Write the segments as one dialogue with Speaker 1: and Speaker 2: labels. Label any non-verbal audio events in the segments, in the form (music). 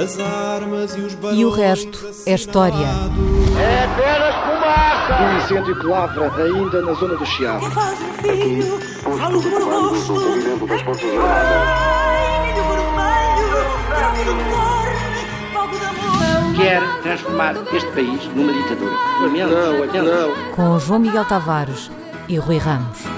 Speaker 1: As armas e os
Speaker 2: E o resto é história.
Speaker 3: É apenas fumaça!
Speaker 4: Um incêndio que lavra ainda na zona do Chiado.
Speaker 5: Que faz um filho, falo rosto. De amor.
Speaker 3: Quer transformar este país numa ditadura.
Speaker 4: Não, não.
Speaker 2: Com João Miguel Tavares e Rui Ramos.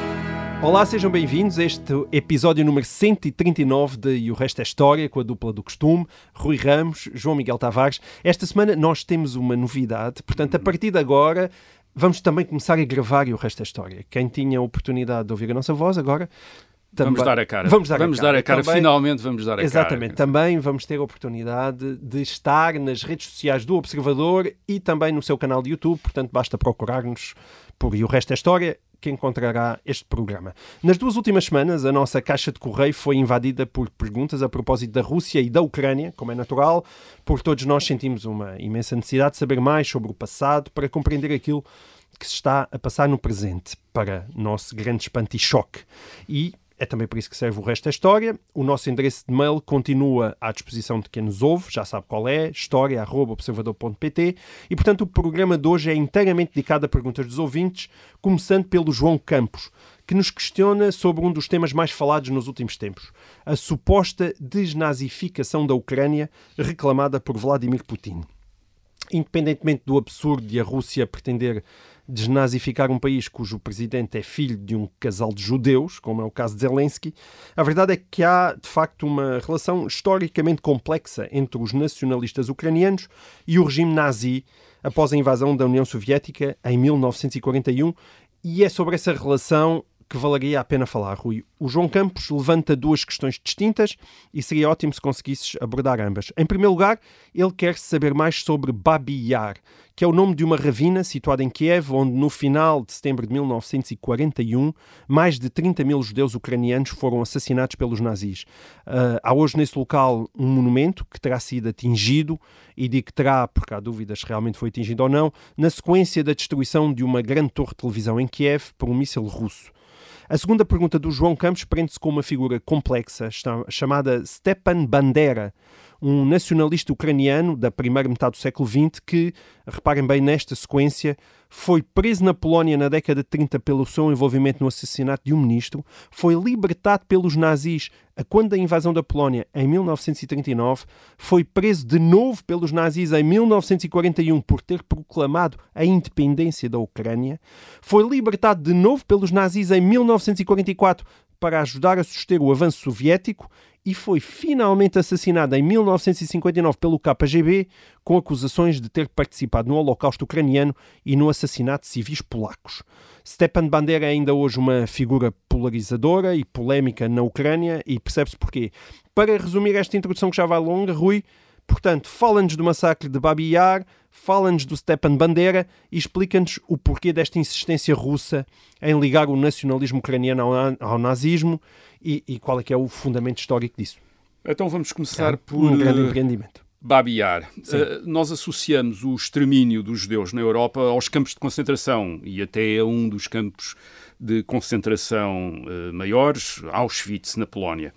Speaker 6: Olá, sejam bem-vindos a este episódio número 139 de E o Resto é História, com a dupla do costume, Rui Ramos, João Miguel Tavares. Esta semana nós temos uma novidade, portanto, a partir de agora vamos também começar a gravar E o Resto é História. Quem tinha a oportunidade de ouvir a nossa voz agora...
Speaker 7: Vamos
Speaker 6: também-
Speaker 7: dar a cara.
Speaker 6: Vamos dar
Speaker 7: vamos
Speaker 6: a cara.
Speaker 7: dar a cara.
Speaker 6: Também-
Speaker 7: Finalmente vamos dar a
Speaker 6: Exatamente.
Speaker 7: cara.
Speaker 6: Também vamos ter a oportunidade de estar nas redes sociais do Observador e também no seu canal de YouTube, portanto basta procurar-nos por E o Resto é História que encontrará este programa. Nas duas últimas semanas, a nossa caixa de correio foi invadida por perguntas a propósito da Rússia e da Ucrânia, como é natural, porque todos nós sentimos uma imensa necessidade de saber mais sobre o passado para compreender aquilo que se está a passar no presente, para nosso grande espanto e choque. E é também por isso que serve o resto da história. O nosso endereço de mail continua à disposição de quem nos ouve, já sabe qual é, história.observador.pt. E, portanto, o programa de hoje é inteiramente dedicado a perguntas dos ouvintes, começando pelo João Campos, que nos questiona sobre um dos temas mais falados nos últimos tempos, a suposta desnazificação da Ucrânia reclamada por Vladimir Putin independentemente do absurdo de a Rússia pretender desnazificar um país cujo presidente é filho de um casal de judeus, como é o caso de Zelensky, a verdade é que há, de facto, uma relação historicamente complexa entre os nacionalistas ucranianos e o regime nazi após a invasão da União Soviética em 1941, e é sobre essa relação que valeria a pena falar, Rui. O João Campos levanta duas questões distintas e seria ótimo se conseguisses abordar ambas. Em primeiro lugar, ele quer saber mais sobre Babi Yar, que é o nome de uma ravina situada em Kiev, onde no final de setembro de 1941 mais de 30 mil judeus ucranianos foram assassinados pelos nazis. Ah, há hoje nesse local um monumento que terá sido atingido e de que terá, porque há dúvidas se realmente foi atingido ou não, na sequência da destruição de uma grande torre de televisão em Kiev por um míssil russo. A segunda pergunta do João Campos prende-se com uma figura complexa chamada Stepan Bandera, um nacionalista ucraniano da primeira metade do século XX que, reparem bem nesta sequência, foi preso na Polónia na década de 30 pelo seu envolvimento no assassinato de um ministro, foi libertado pelos nazis a quando da invasão da Polónia em 1939, foi preso de novo pelos nazis em 1941 por ter proclamado a independência da Ucrânia, foi libertado de novo pelos nazis em 1944 para ajudar a suster o avanço soviético e foi finalmente assassinado em 1959 pelo KGB com acusações de ter participado no Holocausto ucraniano e no assassinato de civis polacos. Stepan Bandera é ainda hoje uma figura polarizadora e polémica na Ucrânia e percebe-se porquê. Para resumir esta introdução que já vai longa, Rui, Portanto, fala-nos do massacre de Babi Yar, fala-nos do Stepan Bandera e explica-nos o porquê desta insistência russa em ligar o nacionalismo ucraniano ao, ao nazismo e, e qual é que é o fundamento histórico disso.
Speaker 7: Então vamos começar por
Speaker 6: um grande
Speaker 7: eh,
Speaker 6: empreendimento.
Speaker 7: Babi Yar. Eh, nós associamos o extermínio dos judeus na Europa aos campos de concentração e até a um dos campos de concentração eh, maiores, Auschwitz, na Polónia.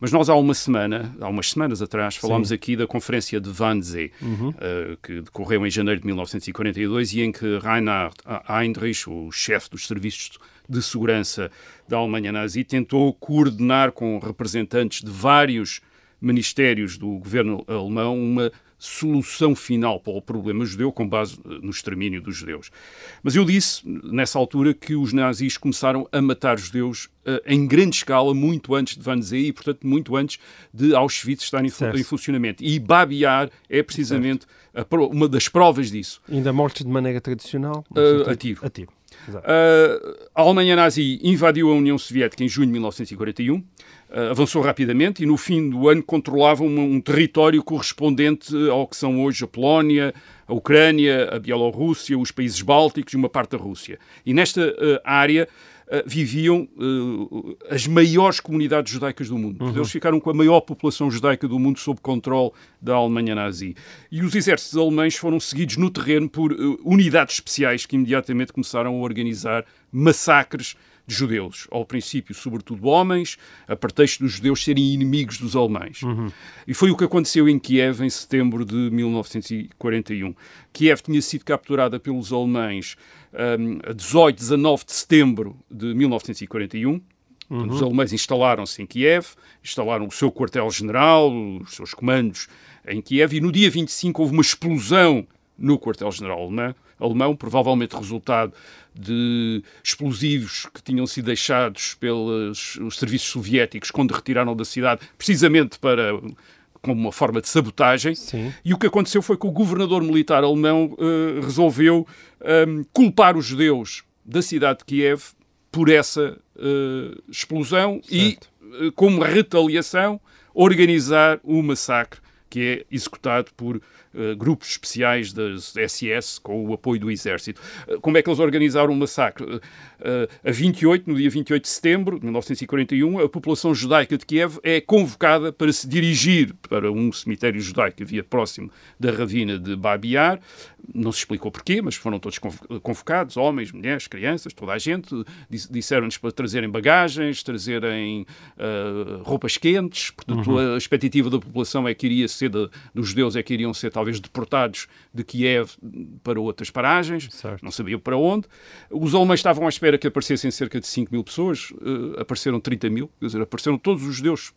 Speaker 7: Mas nós há uma semana, há umas semanas atrás, falámos aqui da conferência de Wannsee, eh, que decorreu em janeiro de 1942 e em que Reinhard Heinrich, o chefe dos serviços de segurança da Alemanha nazi, tentou coordenar com representantes de vários ministérios do governo alemão uma solução final para o problema judeu com base eh, no extermínio dos judeus. Mas eu disse, nessa altura, que os nazis começaram a matar judeus eh, em grande escala muito antes de Wannsee e, portanto, muito antes de Auschwitz estar em, em funcionamento. E Babi Yar é precisamente a uma das provas disso.
Speaker 6: Ainda mortes de maneira tradicional?
Speaker 7: Uh, a tiro. Uh, a Alemanha nazi invadiu a União Soviética em junho de 1941, uh, avançou rapidamente e no fim do ano controlava um, um território correspondente ao que são hoje a Polónia, a Ucrânia, a Bielorrússia, os países bálticos e uma parte da Rússia. E nesta uh, área viviam uh, as maiores comunidades judaicas do mundo. Eles ficaram com a maior população judaica do mundo sob controle da Alemanha nazi. E os exércitos alemães foram seguidos no terreno por uh, unidades especiais que imediatamente começaram a organizar massacres de judeus, ao princípio, sobretudo homens, a pretexto dos judeus serem inimigos dos alemães.
Speaker 6: Uhum.
Speaker 7: E foi o que aconteceu em Kiev em setembro de 1941. Kiev tinha sido capturada pelos alemães a 18, 19 de setembro de 1941. Uhum. Os alemães instalaram-se em Kiev, instalaram o seu quartel-general, os seus comandos em Kiev, e no dia 25 houve uma explosão no quartel-general alemão, alemão, provavelmente resultado de explosivos que tinham sido deixados pelos os serviços soviéticos quando retiraram da cidade, precisamente para como uma forma de sabotagem.
Speaker 6: Sim.
Speaker 7: E o que aconteceu foi que o governador militar alemão uh, resolveu um, culpar os judeus da cidade de Kiev por essa uh, explosão certo. e, uh, como retaliação, organizar o massacre que é executado por uh, grupos especiais das SS com o apoio do exército. Uh, como é que eles organizaram o massacre? Uh, a 28, no dia 28 de setembro de 1941, a população judaica de Kiev é convocada para se dirigir para um cemitério judaico que havia próximo da ravina de Babiar. Não se explicou porquê, mas foram todos convocados, homens, mulheres, crianças, toda a gente. Disseram-nos para trazerem bagagens, trazerem roupas quentes. Portanto, uhum. a expectativa da população é que iria ser de, dos judeus é que iriam ser talvez deportados de Kiev para outras paragens,
Speaker 6: certo.
Speaker 7: não sabiam para onde. Os alemães estavam à espera que aparecessem cerca de 5 mil pessoas, uh, apareceram 30 mil, quer dizer, apareceram todos os judeus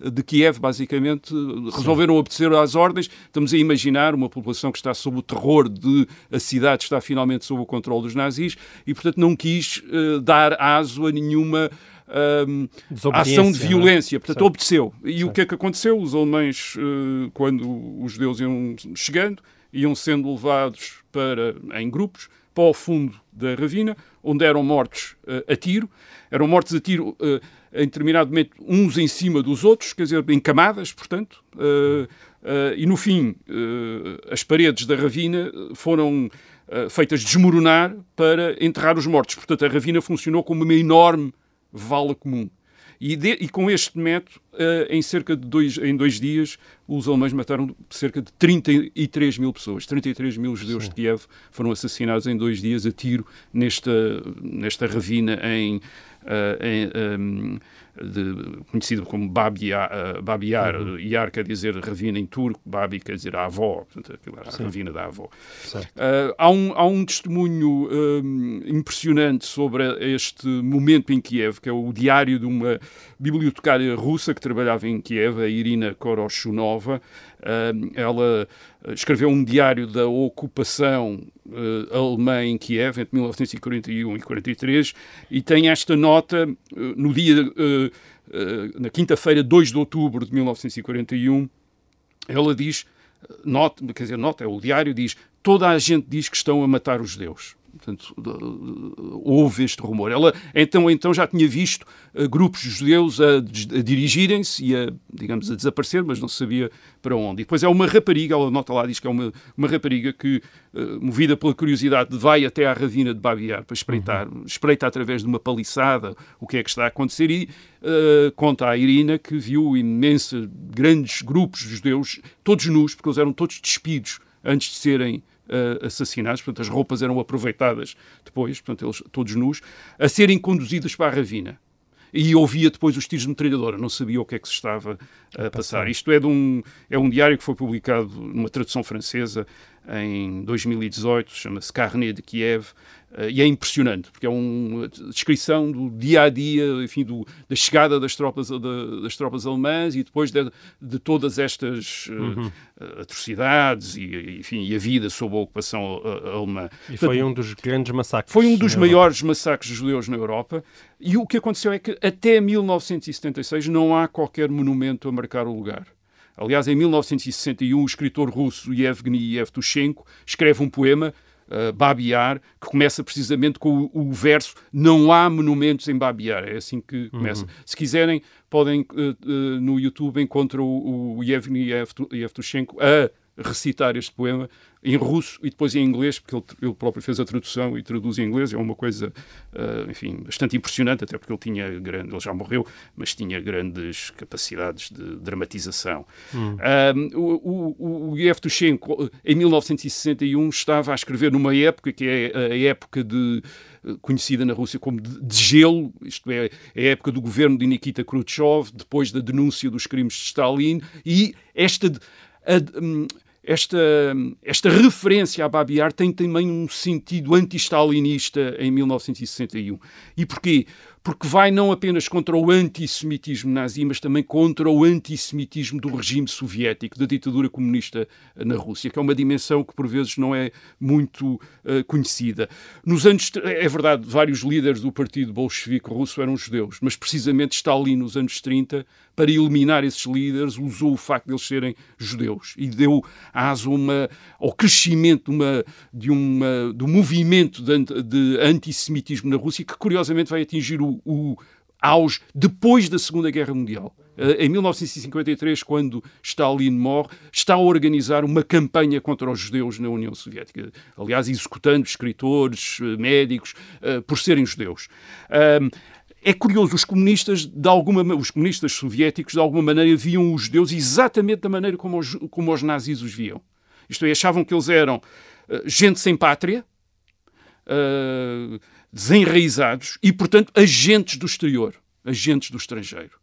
Speaker 7: de Kiev, basicamente, resolveram Sim. obedecer às ordens. Estamos a imaginar uma população que está sob o terror de a cidade estar finalmente sob o controle dos nazis e, portanto, não quis uh, dar aso a nenhuma um, ação de é? violência. Portanto, certo. obedeceu. E certo. o que é que aconteceu? Os alemães, uh, quando os judeus iam chegando, iam sendo levados para, em grupos para o fundo da ravina, onde eram mortos uh, a tiro. Eram mortos a tiro uh, em determinado momento uns em cima dos outros, quer dizer, em camadas, portanto. E no fim, as paredes da ravina foram feitas desmoronar para enterrar os mortos. Portanto, a ravina funcionou como uma enorme vala comum. E, de, e, com este método, uh, em cerca de dois, em dois dias, os alemães mataram cerca de 33 mil pessoas. 33 mil judeus Sim. de Kiev foram assassinados em dois dias a tiro nesta, nesta ravina em, uh, em um, de, conhecido como Babiar, uh, Babiar uhum. Iar quer dizer ravina em turco, Babi quer dizer a avó, portanto, a ravina da avó. Uh, há, um, há um testemunho um, impressionante sobre este momento em Kiev, que é o diário de uma bibliotecária russa que trabalhava em Kiev, a Irina Koroshunova. Ela escreveu um diário da ocupação uh, alemã em Kiev entre 1941 e 43 e tem esta nota uh, no dia na quinta-feira 2 de outubro de 1941 ela diz nota, quer dizer, nota, é o diário diz toda a gente diz que estão a matar os judeus Portanto, houve este rumor. Ela então, então já tinha visto uh, grupos judeus a, a dirigirem-se e a, digamos, a desaparecer, mas não sabia para onde. E depois é uma rapariga, ela nota lá, diz que é uma, uma rapariga que, uh, movida pela curiosidade, vai até à ravina de Babiar para espreitar, uhum. espreita através de uma paliçada o que é que está a acontecer e uh, conta à Irina que viu imensos, grandes grupos de judeus, todos nus, porque eles eram todos despidos antes de serem uh, assassinados, portanto as roupas eram aproveitadas depois, portanto eles todos nus, a serem conduzidos para a ravina. E ouvia depois os tiros de metralhadora, não sabia o que é que se estava a passar. Isto é, de um, é um diário que foi publicado numa tradução francesa em 2018, chama-se Carnet de Kiev, e é impressionante, porque é uma descrição do dia a dia, enfim, do, da chegada das tropas, das tropas alemãs e depois de, de todas estas uh, uhum. atrocidades e, enfim, e a vida sob a ocupação alemã.
Speaker 6: E Portanto, foi um dos grandes massacres.
Speaker 7: Foi um dos maiores massacres judeus na Europa. E o que aconteceu é que até 1976 não há qualquer monumento a marcar o lugar. Aliás, em 1961, o escritor russo Yevgeny Yevtushenko escreve um poema uh, Babiar, que começa precisamente com o, o, verso Não há monumentos em Babiar. É assim que começa. Uhum. Se quiserem, podem uh, uh, no YouTube encontram o, o Yevgeny Yevtushenko a recitar este poema em russo e depois em inglês, porque ele, ele próprio fez a tradução e traduz em inglês. É uma coisa, uh, enfim, bastante impressionante, até porque ele tinha grande, ele já morreu, mas tinha grandes capacidades de dramatização. Hum. Um, o, o, o Yevtushenko, em 1961, estava a escrever numa época que é a época de conhecida na Rússia como de, de gelo, isto é, a época do governo de Nikita Khrushchev, depois da denúncia dos crimes de Stalin, e esta. A, hum, esta, esta referência a Babiar tem também um sentido anti-stalinista em 1961. E porquê? Porque vai não apenas contra o antissemitismo nazi, mas também contra o antissemitismo do regime soviético, da ditadura comunista na Rússia, que é uma dimensão que por vezes não é muito uh, conhecida. Nos anos, é verdade, vários líderes do partido bolchevique russo eram judeus, mas precisamente Stalin nos anos 30 para eliminar esses líderes, usou o facto de eles serem judeus e deu aso uma, ao crescimento uma, de, uma, do movimento de, de antissemitismo na Rússia, que curiosamente vai atingir o, o auge depois da Segunda Guerra Mundial. Eh, em 1953, quando Stalin morre, está a organizar uma campanha contra os judeus na União Soviética. Aliás, executando escritores, eh, médicos, eh, por serem judeus. É curioso, os comunistas, de alguma, os comunistas soviéticos, de alguma maneira, viam os judeus exatamente da maneira como os, como os nazis os viam. Isto é, achavam que eles eram gente sem pátria, uh, desenraizados e, portanto, agentes do exterior, agentes do estrangeiro.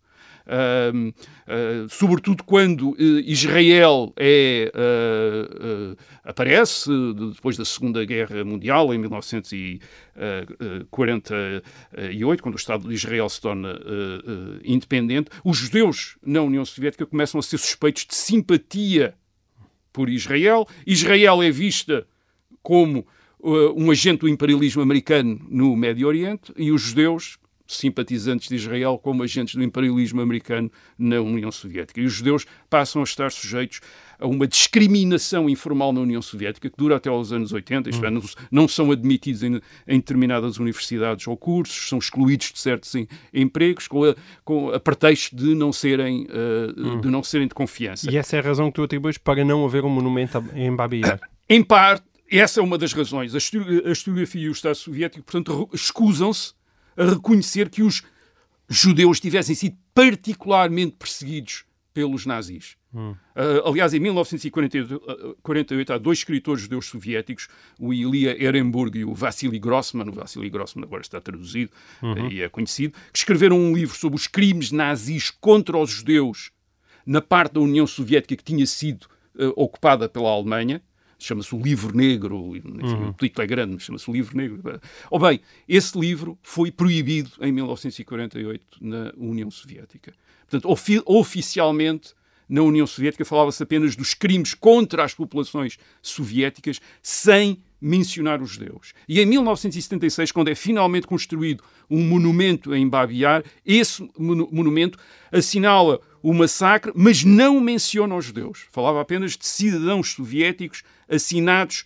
Speaker 7: Uh, uh, sobretudo quando uh, Israel é, aparece depois da Segunda Guerra Mundial, em 1948, quando o Estado de Israel se torna independente, os judeus na União Soviética começam a ser suspeitos de simpatia por Israel. Israel é vista como um agente do imperialismo americano no Médio Oriente e os judeus simpatizantes de Israel como agentes do imperialismo americano na União Soviética. E os judeus passam a estar sujeitos a uma discriminação informal na União Soviética que dura até aos anos 80, isto é, não, não são admitidos em, em, determinadas universidades ou cursos, são excluídos de certos em, empregos com a, com a pretexto de não, serem, uh, de não serem de confiança.
Speaker 6: E essa é a razão que tu atribuis para não haver um monumento em Babi Yar?
Speaker 7: Em parte, essa é uma das razões. A historiografia e o Estado Soviético, portanto, escusam-se a reconhecer que os judeus tivessem sido particularmente perseguidos pelos nazis. Hum. Uh, aliás, em 1948 há dois escritores judeus soviéticos, o Ilya Ehrenburg e o Vassily Grossman, o Vassily Grossman agora está traduzido uhum. e é conhecido, que escreveram um livro sobre os crimes nazis contra os judeus na parte da União Soviética que tinha sido uh, ocupada pela Alemanha, chama-se o Livro Negro, enfim, uhum. o título é grande, mas chama-se o Livro Negro. Ou bem, esse livro foi proibido em 1948 na União Soviética. Portanto, ofi oficialmente, na União Soviética falava-se apenas dos crimes contra as populações soviéticas, sem mencionar os judeus. E em 1976, quando é finalmente construído um monumento em Babi esse monumento assinala o massacre, mas não menciona os judeus. Falava apenas de cidadãos soviéticos assinados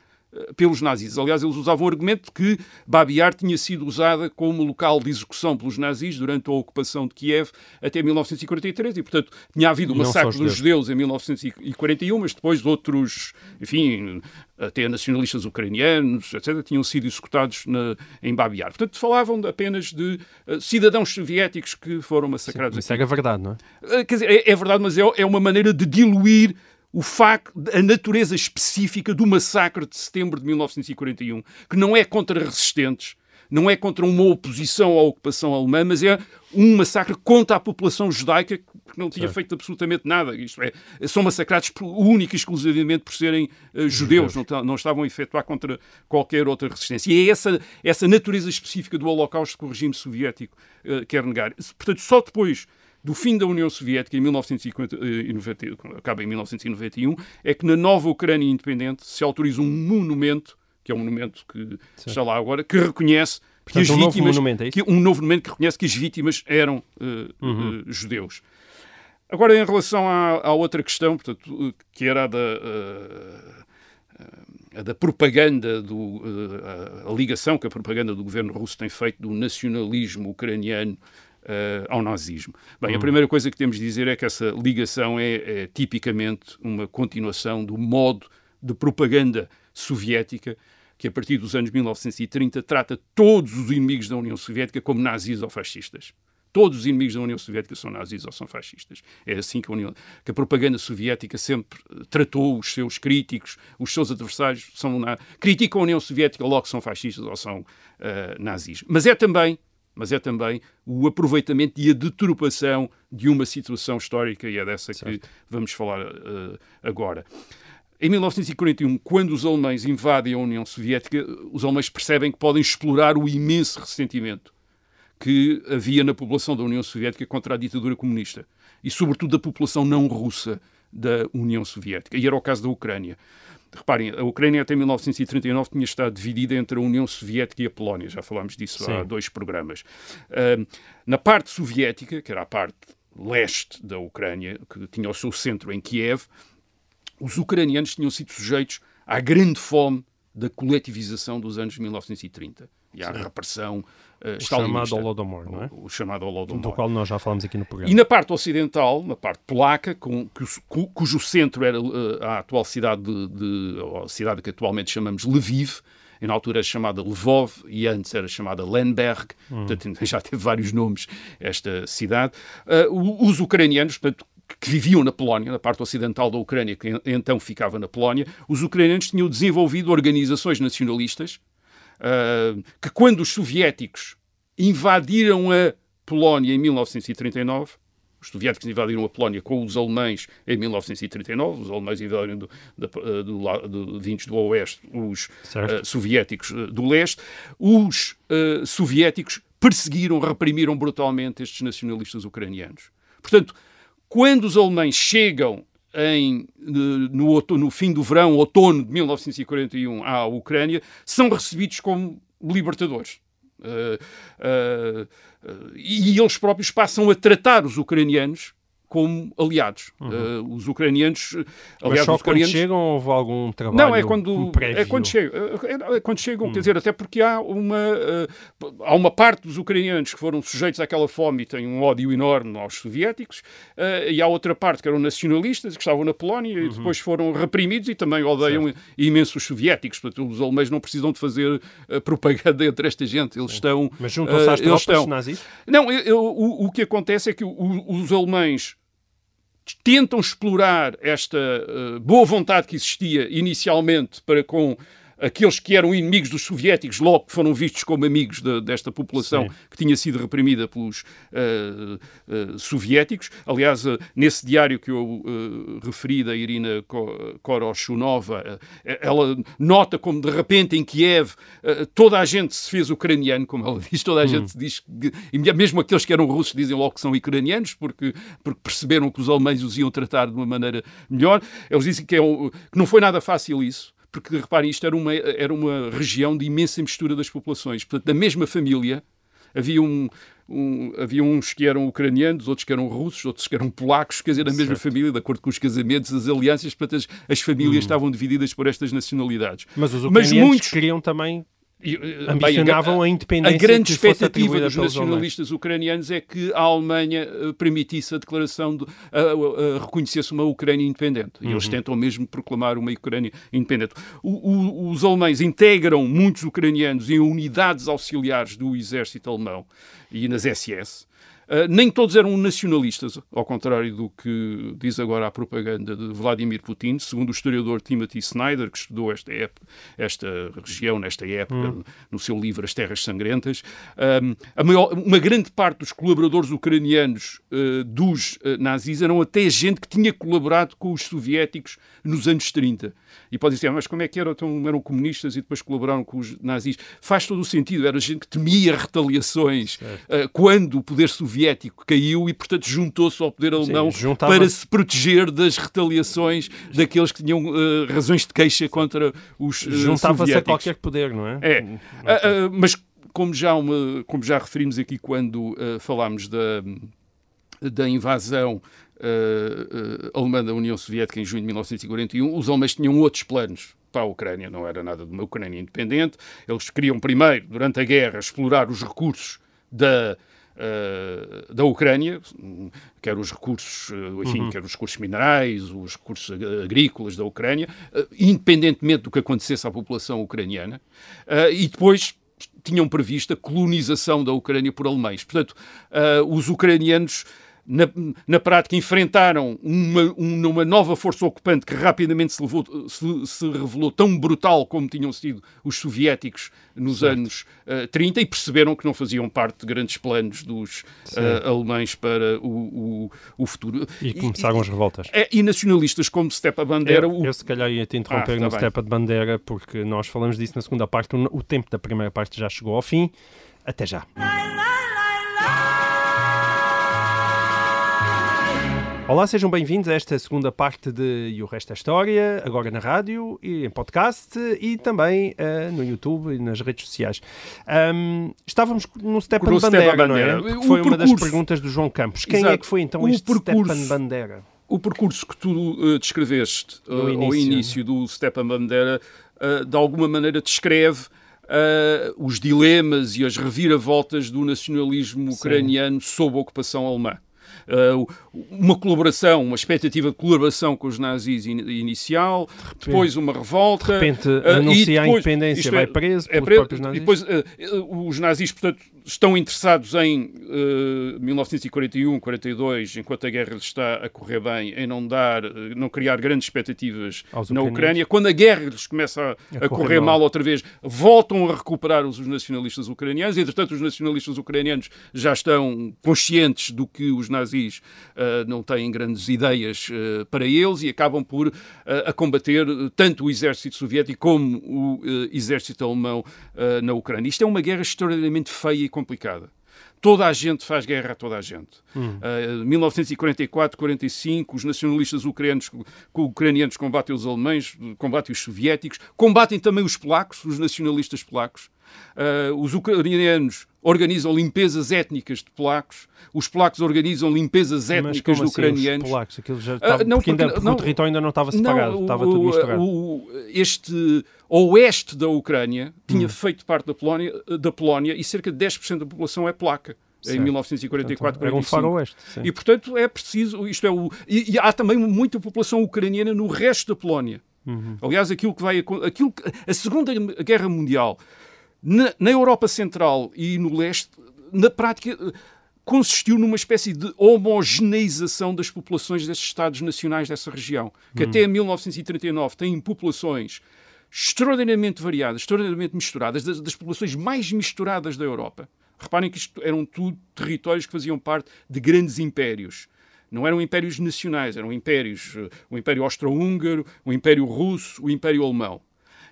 Speaker 7: pelos nazis. Aliás, eles usavam o argumento de que Babi tinha sido usada como local de execução pelos nazis durante a ocupação de Kiev até 1943 e, portanto, tinha havido o massacre dos judeus em 1941, mas depois outros, enfim, até nacionalistas ucranianos, etc., tinham sido executados na, em Babi Portanto, falavam apenas de uh, cidadãos soviéticos que foram massacrados.
Speaker 6: Sim, isso é, é verdade, não
Speaker 7: é? Uh, quer dizer, é, é verdade, mas é, é uma maneira de diluir o facto, a natureza específica do massacre de setembro de 1941, que não é contra resistentes, não é contra uma oposição à ocupação alemã, mas é um massacre contra a população judaica que não tinha certo. feito absolutamente nada. Isto é, são massacrados única e exclusivamente por serem uh, judeus, não, não, estavam a efetuar contra qualquer outra resistência. E é essa, essa natureza específica do Holocausto que o regime soviético uh, quer negar. Portanto, só depois do fim da União Soviética em 1990, acaba em 1991, é que na nova Ucrânia independente se autoriza um monumento, que é um monumento que está lá agora, que reconhece Portanto, que as um vítimas, novo monumento, é que, um novo monumento que reconhece que as vítimas eram uh, uhum. uh, judeus. Agora, em relação à, à, outra questão, portanto, que era a da, a da propaganda, do, a ligação que a propaganda do governo russo tem feito do nacionalismo ucraniano ao nazismo. Bem, a primeira coisa que temos de dizer é que essa ligação é, é tipicamente uma continuação do modo de propaganda soviética que a partir dos anos 1930 trata todos os inimigos da União Soviética como nazis ou fascistas. Todos os inimigos da União Soviética são nazis ou são fascistas. É assim que a, União, que a propaganda soviética sempre eh, tratou os seus críticos, os seus adversários, são na, criticam a União Soviética, logo são fascistas ou são uh, nazis. Mas é também mas é também o aproveitamento e a deturpação de uma situação histórica, e é dessa certo. que vamos falar uh, agora. Em 1941, quando os alemães invadem a União Soviética, os alemães percebem que podem explorar o imenso ressentimento que havia na população da União Soviética contra a ditadura comunista e, sobretudo, da população não russa da União Soviética. E era o caso da Ucrânia. Reparem, a Ucrânia até 1939 tinha estado dividida entre a União Soviética e a Polónia. Já falámos disso Sim. há dois programas. Uh, na parte soviética, que era a parte leste da Ucrânia, que tinha o seu centro em Kiev, os ucranianos tinham sido sujeitos à grande fome da coletivização dos anos 1930 e à Sim. repressão uh,
Speaker 6: o chamado Holodomor, não é?
Speaker 7: O, o chamado Holodomor.
Speaker 6: Do qual nós já falamos aqui no programa.
Speaker 7: E na parte ocidental, na parte polaca, com, cu, cujo centro era uh, a atual cidade de, de a cidade que atualmente chamamos Lviv, na altura era chamada Lvov e antes era chamada Lemberg, hum. portanto já teve vários nomes esta cidade. Uh, os ucranianos, portanto, que viviam na Polónia, na parte ocidental da Ucrânia, que então ficava na Polónia, os ucranianos tinham desenvolvido organizações nacionalistas uh, que, quando os soviéticos invadiram a Polónia em 1939, os soviéticos invadiram a Polónia com os alemães em 1939, os alemães invadiram do, do, do, do vindos do oeste, os uh, soviéticos do leste, os uh, soviéticos perseguiram, reprimiram brutalmente estes nacionalistas ucranianos. Portanto, quando os alemães chegam em, no, no, fim do verão, outono de 1941, à Ucrânia, são recebidos como libertadores. Uh, uh, uh, e eles próprios passam a tratar os ucranianos como aliados. Uhum. Uh, os ucranianos.
Speaker 6: Aliás, Mas só
Speaker 7: os ucranianos...
Speaker 6: quando chegam ou houve algum trabalho?
Speaker 7: Não, é quando, é quando chegam. É, é quando chegam, hum. quer dizer, até porque há uma, uh, há uma parte dos ucranianos que foram sujeitos àquela fome e têm um ódio enorme aos soviéticos, uh, e há outra parte que eram nacionalistas, que estavam na Polónia uhum. e depois foram reprimidos e também odeiam certo. imenso os soviéticos. Portanto, os alemães não precisam de fazer propaganda entre esta gente. Eles estão.
Speaker 6: Mas juntam-se às tropas estão... nazis?
Speaker 7: Não, eu, eu, o, o que acontece é que os alemães tentam explorar esta uh, boa vontade que existia inicialmente para com aqueles que eram inimigos dos soviéticos logo foram vistos como amigos de, desta população Sim. que tinha sido reprimida pelos uh, uh, soviéticos. Aliás, uh, nesse diário que eu referi da Irina Koroshunova, ela nota como de repente em Kiev toda a gente se fez ucraniano, como ela diz, toda a hum. gente diz, e mesmo aqueles que eram russos dizem logo que são ucranianos, porque, porque perceberam que os alemães os iam tratar de uma maneira melhor. Eles dizem que, é, que não foi nada fácil isso porque reparem, isto era uma, era uma região de imensa mistura das populações. Portanto, da mesma família havia um, um, havia uns que eram ucranianos, outros que eram russos, outros que eram polacos, quer dizer, da mesma família, de acordo com os casamentos, as alianças, portanto, as, as famílias hum. estavam divididas por estas nacionalidades.
Speaker 6: Mas os ucranianos Mas muitos queriam também ambicionavam a, independência.
Speaker 7: A grande expectativa dos nacionalistas ucranianos é que a Alemanha eh, permitisse a declaração, de, a, a, a reconhecesse uma Ucrânia independente. E eles uhum. tentam mesmo proclamar uma Ucrânia independente. O, o, os alemães integram muitos ucranianos em unidades auxiliares do exército alemão e nas SS. Uh, nem todos eram nacionalistas, ao contrário do que diz agora a propaganda de Vladimir Putin, segundo o historiador Timothy Snyder, que estudou esta, época, esta região nesta época, hum. no seu livro As Terras Sangrentas. Um, maior, uma grande parte dos colaboradores ucranianos uh, dos uh, nazis eram até gente que tinha colaborado com os soviéticos nos anos 30. E pode dizer, ah, mas como é que eram? Então, eram comunistas e depois colaboraram com os nazis. Faz todo o sentido. Era gente que temia retaliações quando o poder soviético soviético caiu e, portanto, juntou-se ao poder alemão Sim, para se proteger das retaliações daqueles que tinham uh, razões de queixa contra os uh,
Speaker 6: Juntava-se a qualquer poder, não é?
Speaker 7: É. Uh, mas, como já, uma, como já referimos aqui quando falámos da, da invasão Uh, uh, alemã da União Soviética em junho de 1941, os alemães tinham outros planos para a Ucrânia, não era nada de uma Ucrânia independente. Eles queriam primeiro, durante a guerra, explorar os recursos da uh, da Ucrânia, quer os recursos, enfim, uhum. quer os recursos minerais, os recursos agrícolas da Ucrânia, independentemente do que acontecesse à população ucraniana, e depois tinham previsto a colonização da Ucrânia por alemães. Portanto, os ucranianos na, na prática, enfrentaram uma, uma nova força ocupante que rapidamente se, levou, se, se, revelou tão brutal como tinham sido os soviéticos nos certo. anos uh, eh, 30 e perceberam que não faziam parte de grandes planos dos uh, alemães para o, o, o, futuro.
Speaker 6: E começaram e, as revoltas.
Speaker 7: É, e nacionalistas como Stepa Bandera...
Speaker 6: Eu, eu se calhar ia te interromper ah, tá no bem. Stepa de Bandera, porque nós falamos disso na segunda parte, o, o tempo da primeira parte já chegou ao fim. Até já. Olá, sejam bem-vindos a esta segunda parte de E o Resto é História, agora na rádio e em podcast e também uh, no YouTube e nas redes sociais. Um, estávamos no Stepan Bandera, não é? Foi percurso... uma das perguntas do João Campos. Quem Exato. é que foi então o este percurso... Stepan Bandera?
Speaker 7: O percurso que tu uh, descreveste uh, início. ao início do Stepan Bandera, de alguma maneira descreve Uh, os dilemas e as reviravoltas do nacionalismo ucraniano Sim. sob a ocupação alemã. Uh, uma colaboração, uma expectativa de colaboração com os nazis in, inicial, de depois uma revolta.
Speaker 6: De repente uh, anuncia depois, a independência, vai é, preso é, pelos próprios nazis.
Speaker 7: Depois uh, os nazis, portanto, estão interessados em uh, 1941, 42, enquanto a guerra lhes está a correr bem, em não dar, não criar grandes expectativas Aos na Ucrânia. Quando a guerra lhes começa a, a, correr, mal. outra vez, voltam a recuperar os, os nacionalistas ucranianos. Entretanto, os nacionalistas ucranianos já estão conscientes do que os nazis uh, não têm grandes ideias uh, para eles e acabam por uh, a combater tanto o exército soviético como o exército alemão na Ucrânia. Isto é uma guerra extraordinariamente feia e complicada. Toda a gente faz guerra a toda a gente. Hum. Uh, 1944, 45, os nacionalistas ucranianos, ucranianos combatem os alemães, combatem os soviéticos, combatem também os polacos, os nacionalistas polacos. Uh, os ucranianos organizam limpezas étnicas de polacos, os polacos organizam limpezas étnicas de assim, ucranianos.
Speaker 6: Os polacos, aquilo já estava, uh, não, porque, ainda, porque não, o território ainda não estava separado, não, estava tudo misturado.
Speaker 7: O, este oeste da Ucrânia tinha hum. feito parte da Polónia, da Polónia e cerca de 10% da população é placa. Certo. Em 1944,
Speaker 6: portanto, era um faroeste. Sim.
Speaker 7: E, portanto, é preciso. Isto é o, e, e há também muita população ucraniana no resto da Polónia. Uhum. Aliás, aquilo que vai. Aquilo, a Segunda Guerra Mundial na, na Europa Central e no leste, na prática, consistiu numa espécie de homogeneização das populações desses Estados nacionais dessa região, que hum. até 1939 têm populações extraordinariamente variadas, extraordinariamente misturadas, das, das, populações mais misturadas da Europa. Reparem que isto eram tudo territórios que faziam parte de grandes impérios. Não eram impérios nacionais, eram impérios, eh, o Império Austro-Húngaro, o Império Russo, o Império Alemão.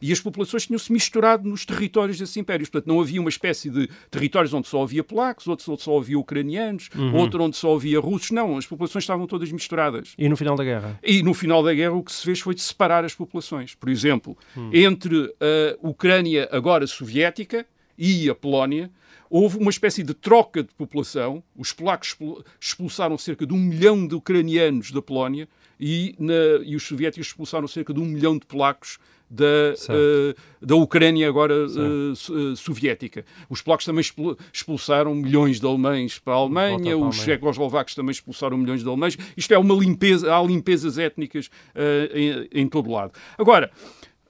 Speaker 7: E as populações tinham-se misturado nos territórios desses impérios. Portanto, não havia uma espécie de territórios onde só havia polacos, outros onde só havia ucranianos, uhum. outro onde só havia russos. Não, as populações estavam todas misturadas.
Speaker 6: E no final da guerra?
Speaker 7: E no final da guerra o que se fez foi de separar as populações. Por exemplo, uhum. entre a Ucrânia agora soviética e a Polónia, houve uma espécie de troca de população. Os polacos expulsaram cerca de um milhão de ucranianos da Polónia e, na, e os soviéticos expulsaram cerca de um milhão de polacos da, uh, da Ucrânia agora uh, soviética. Os polacos também expulsaram milhões de alemães para a Alemanha, para os checoslovacos também expulsaram milhões de alemães. Isto é uma limpeza, há limpezas étnicas em, em todo lado. Agora,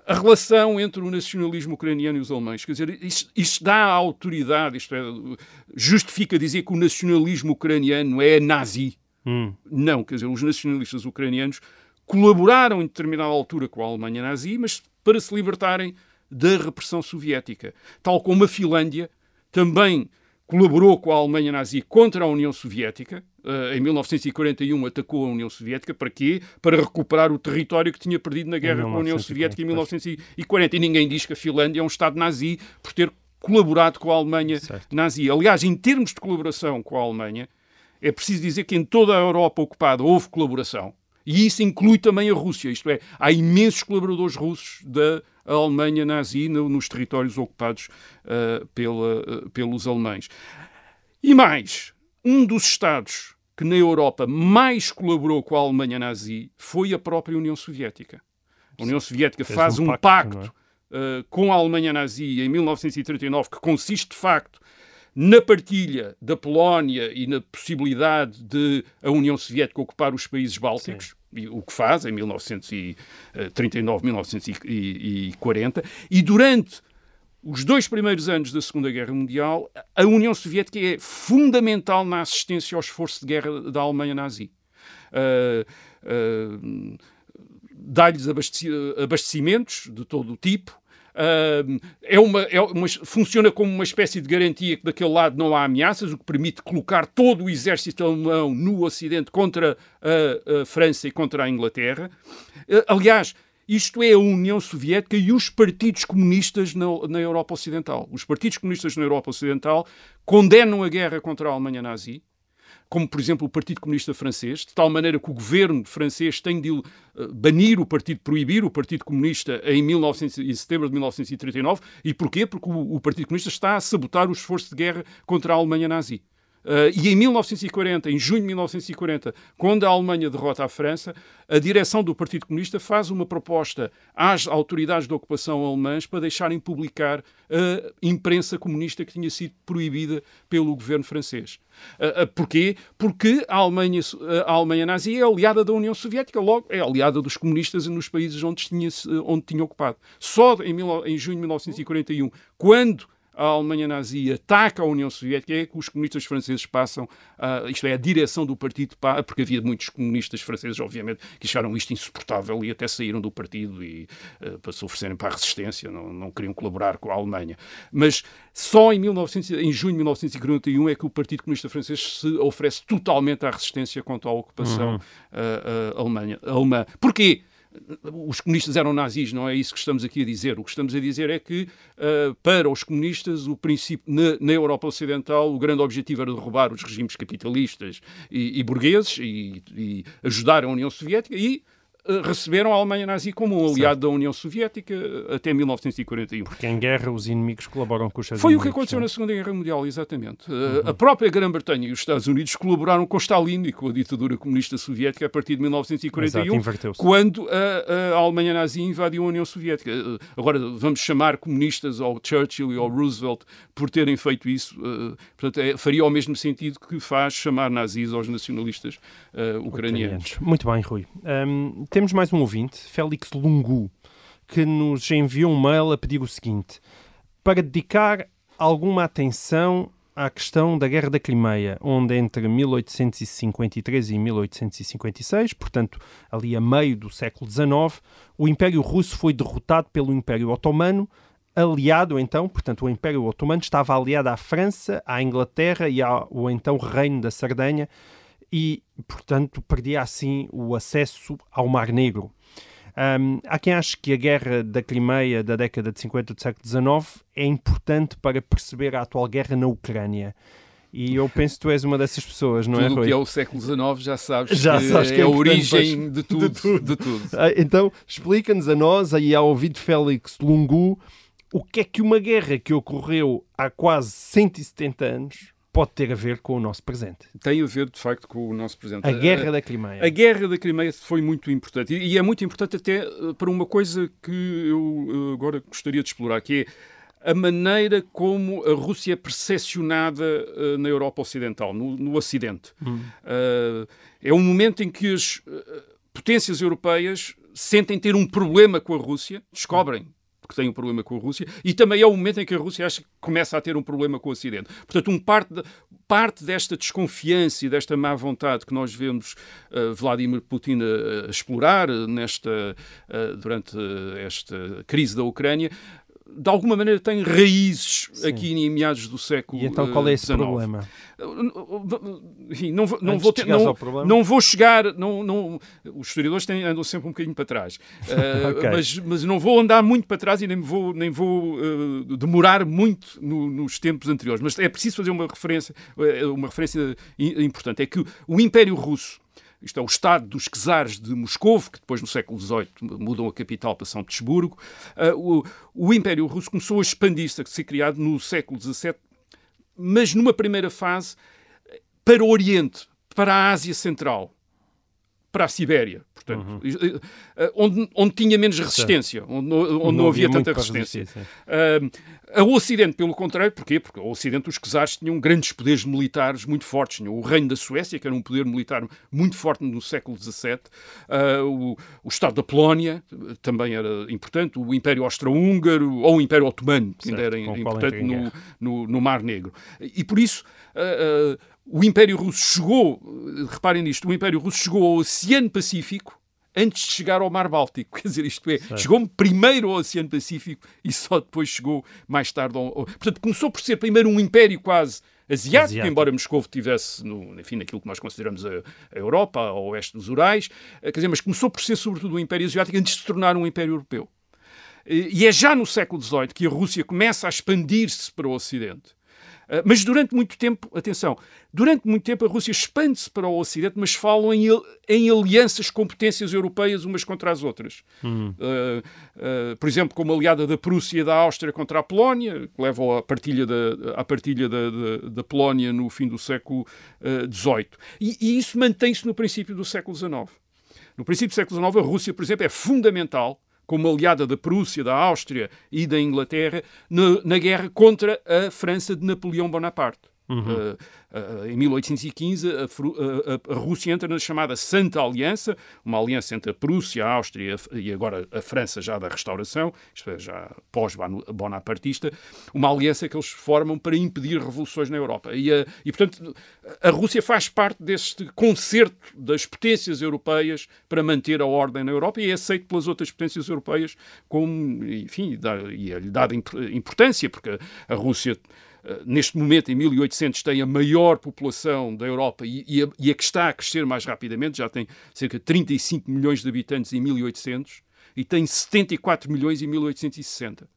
Speaker 7: a relação entre o nacionalismo ucraniano e os alemães. Quer dizer, isto, isto dá a autoridade, isto é, justifica dizer que o nacionalismo ucraniano é nazi. Hum. Não, quer dizer, os nacionalistas ucranianos colaboraram em determinada altura com a Alemanha nazi, mas para se libertarem da repressão soviética. Tal como a Finlândia também colaborou com a Alemanha nazi contra a União Soviética. Uh, em 1941 atacou a União Soviética. Para quê? Para recuperar o território que tinha perdido na guerra com a União Soviética em 1940. E ninguém diz que a Finlândia é um Estado nazi por ter colaborado com a Alemanha certo. nazi. Aliás, em termos de colaboração com a Alemanha, é preciso dizer que em toda a Europa ocupada houve colaboração. E isso inclui também a Rússia, isto é, há imensos colaboradores russos da Alemanha nazi nos territórios ocupados uh, pela, uh, pelos alemães. E mais, um dos Estados que na Europa mais colaborou com a Alemanha nazi foi a própria União Soviética. A União Soviética faz um, um pacto, pacto uh, com a Alemanha nazi em 1939 que consiste de facto na partilha da Polónia e na possibilidade de a União Soviética ocupar os países bálticos, e o que faz em 1939, 1940, e durante os dois primeiros anos da Segunda Guerra Mundial, a União Soviética é fundamental na assistência ao esforço de guerra da Alemanha nazi. Uh, uh, Dá-lhes abastecimentos de todo o tipo, É uma, é uma, funciona como uma espécie de garantia que daquele lado não há ameaças, o que permite colocar todo o exército alemão no Ocidente contra a, a França e contra a Inglaterra. Uh, aliás, isto é a União Soviética e os partidos comunistas na, na, Europa Ocidental. Os partidos comunistas na Europa Ocidental condenam a guerra contra a Alemanha nazi, como por exemplo o Partido Comunista Francês, de tal maneira que o governo francês tem de uh, banir o partido, proibir o Partido Comunista em, 1900, em setembro de 1939. E porquê? Porque o, o Partido Comunista está a sabotar o esforço de guerra contra a Alemanha nazi. Uh, e em 1940, em junho de 1940, quando a Alemanha derrota a França, a direção do Partido Comunista faz uma proposta às autoridades de ocupação alemãs para deixarem publicar a imprensa comunista que tinha sido proibida pelo governo francês. Uh, uh, porquê? Porque a Alemanha, a Alemanha nazi é aliada da União Soviética, logo é aliada dos comunistas nos países onde tinha, onde tinha ocupado. Só em, em junho de 1941, quando a Alemanha nazi ataca a União Soviética, é que os comunistas franceses passam, a, isto é, a direção do partido, porque havia muitos comunistas franceses, obviamente, que acharam isto insuportável e até saíram do partido e uh, para se oferecerem para a resistência, não, não queriam colaborar com a Alemanha. Mas só em, 1900, em junho de 1941 é que o Partido Comunista Francês se oferece totalmente à resistência contra a ocupação uhum. uh, uh, alemã. Porquê? Os comunistas eram nazis, não é isso que estamos aqui a dizer. O que estamos a dizer é que, uh, para os comunistas, o princípio, na, na, Europa Ocidental, o grande objetivo era derrubar os regimes capitalistas e, e burgueses e, e ajudar a União Soviética e receberam a Alemanha nazi como um aliado da União Soviética eh, até 1941.
Speaker 6: Porque em guerra os inimigos colaboram com os seus
Speaker 7: Foi
Speaker 6: inimigos,
Speaker 7: o que aconteceu não? na Segunda Guerra Mundial, exatamente. Eh, uhum. A própria Grã-Bretanha e os Estados Unidos colaboraram com Stalin e com a ditadura comunista soviética a partir de 1941, Exato, quando a, a, Alemanha nazi invadiu a União Soviética. Agora, vamos chamar comunistas ao Churchill e ao Roosevelt por terem feito isso. Portanto, é, faria o mesmo sentido que faz chamar nazis aos nacionalistas uh, ucranianos.
Speaker 6: Muito bem, Rui. Um, temos mais um ouvinte, Félix Lungu, que nos enviou um mail a pedir o seguinte: para dedicar alguma atenção à questão da Guerra da Crimeia, onde entre 1853 e 1856, portanto ali a meio do século XIX, o Império Russo foi derrotado pelo Império Otomano, aliado então, portanto o Império Otomano estava aliado à França, à Inglaterra e ao então Reino da Sardenha, e, portanto, perdia assim o acesso ao Mar Negro. Um, há quem ache que a guerra da Crimeia da década de 50 do século XIX é importante para perceber a atual guerra na Ucrânia. E eu penso que tu és uma dessas pessoas, não
Speaker 7: tudo
Speaker 6: é,
Speaker 7: Tudo
Speaker 6: que
Speaker 7: é o século XIX já sabes já que sabes que é, é a origem de tudo. De tudo. De tudo.
Speaker 6: Ah, então, explica-nos a nós, aí ao ouvido Félix Lungu, o que é que uma guerra que ocorreu há quase 170 anos pode ter a ver com o nosso presente.
Speaker 7: Tem a ver, de facto, com o nosso presente.
Speaker 6: A Guerra da Crimeia.
Speaker 7: A Guerra da Crimeia foi muito importante. E é muito importante até eh, para uma coisa que eu eh, agora gostaria de explorar, que é a maneira como a Rússia é percepcionada uh, na Europa Ocidental, no, no Ocidente. Hum. Uh, é um momento em que as uh, potências europeias sentem ter um problema com a Rússia, descobrem porque tem um problema com a Rússia, e também é o momento em que a Rússia acha que começa a ter um problema com o Ocidente. Portanto, um parte, de, parte desta desconfiança e desta má vontade que nós vemos uh, Vladimir Putin a, a explorar nesta, uh, durante esta crise da Ucrânia, de alguma maneira tem raízes Sim. aqui em meados do século
Speaker 6: E então qual é esse XIX. problema?
Speaker 7: Enfim, não, não vou ter, não, não vou chegar, não, não, os historiadores têm, andam sempre um bocadinho para trás, uh, (laughs) okay. mas, mas não vou andar muito para trás e nem vou, nem vou uh, demorar muito no, nos tempos anteriores, mas é preciso fazer uma referência, eh, uma referência importante, é que o Império Russo isto é o Estado dos Czares de Moscou, que depois no século XVIII mudam a capital para São Petersburgo. Uh, o, o, Império Russo começou a expandir-se, a ser criado no século XVII, mas numa primeira fase para o Oriente, para a Ásia Central, para a Sibéria. Portanto, uhum. onde, onde tinha menos resistência, onde, onde não, não, havia, tanta resistência. Uh, o Ocidente, pelo contrário, porquê? Porque o Ocidente, os czares tinham grandes poderes militares muito fortes. Tinham o Reino da Suécia, que era um poder militar muito forte no século XVII, uh, o, o, Estado da Polónia também era importante, o Império Austro-Húngaro ou o Império Otomano, que ainda era importante no, no, no, Mar Negro. E por isso. Uh, o Império Russo chegou, reparem nisto, o Império Russo chegou ao Oceano Pacífico antes de chegar ao Mar Báltico. (laughs) Quer dizer, isto é, chegou primeiro ao Oceano Pacífico e só depois chegou mais tarde ao... Portanto, começou por ser primeiro um império quase asiático, asiático. embora Moscou tivesse, no, enfim, naquilo que nós consideramos a, a, Europa, ao oeste dos Urais, eh, quer dizer, mas começou por ser sobretudo um império asiático antes de se tornar um império europeu. E é já no século XVIII que a Rússia começa a expandir-se para o Ocidente. Ah, mas durante muito tempo, atenção, durante muito tempo a Rússia expande-se para o Ocidente, mas falam em, em alianças, competências europeias umas contra as outras. Uh, uh, por exemplo, como aliada da Prússia e da Áustria contra a Polónia, que levam à partilha da, à partilha da, da, da Polónia no fim do século XVIII. E, e isso mantém-se no princípio do século XIX. No princípio do século XIX, a Rússia, por exemplo, é fundamental como aliada da Prússia, da Áustria e da Inglaterra, na, na guerra contra a França de Napoleão Bonaparte. Uhum. Uh, uh, em 1815, a, a, a, Rússia entra na chamada Santa Aliança, uma aliança entre a Prússia, a Áustria e agora a França já da restauração, isto é, já pós-bonapartista, uma aliança que eles formam para impedir revoluções na Europa. E, e, portanto, a Rússia faz parte deste concerto das potências europeias para manter a ordem na Europa e é aceito pelas outras potências europeias como, enfim, e é-lhe dada importância, porque a Rússia eh, neste momento, em 1800, tem a maior população da Europa e, e, a, e, a, que está a crescer mais rapidamente, já tem cerca de 35 milhões de habitantes em 1800 e tem 74 milhões em 1860.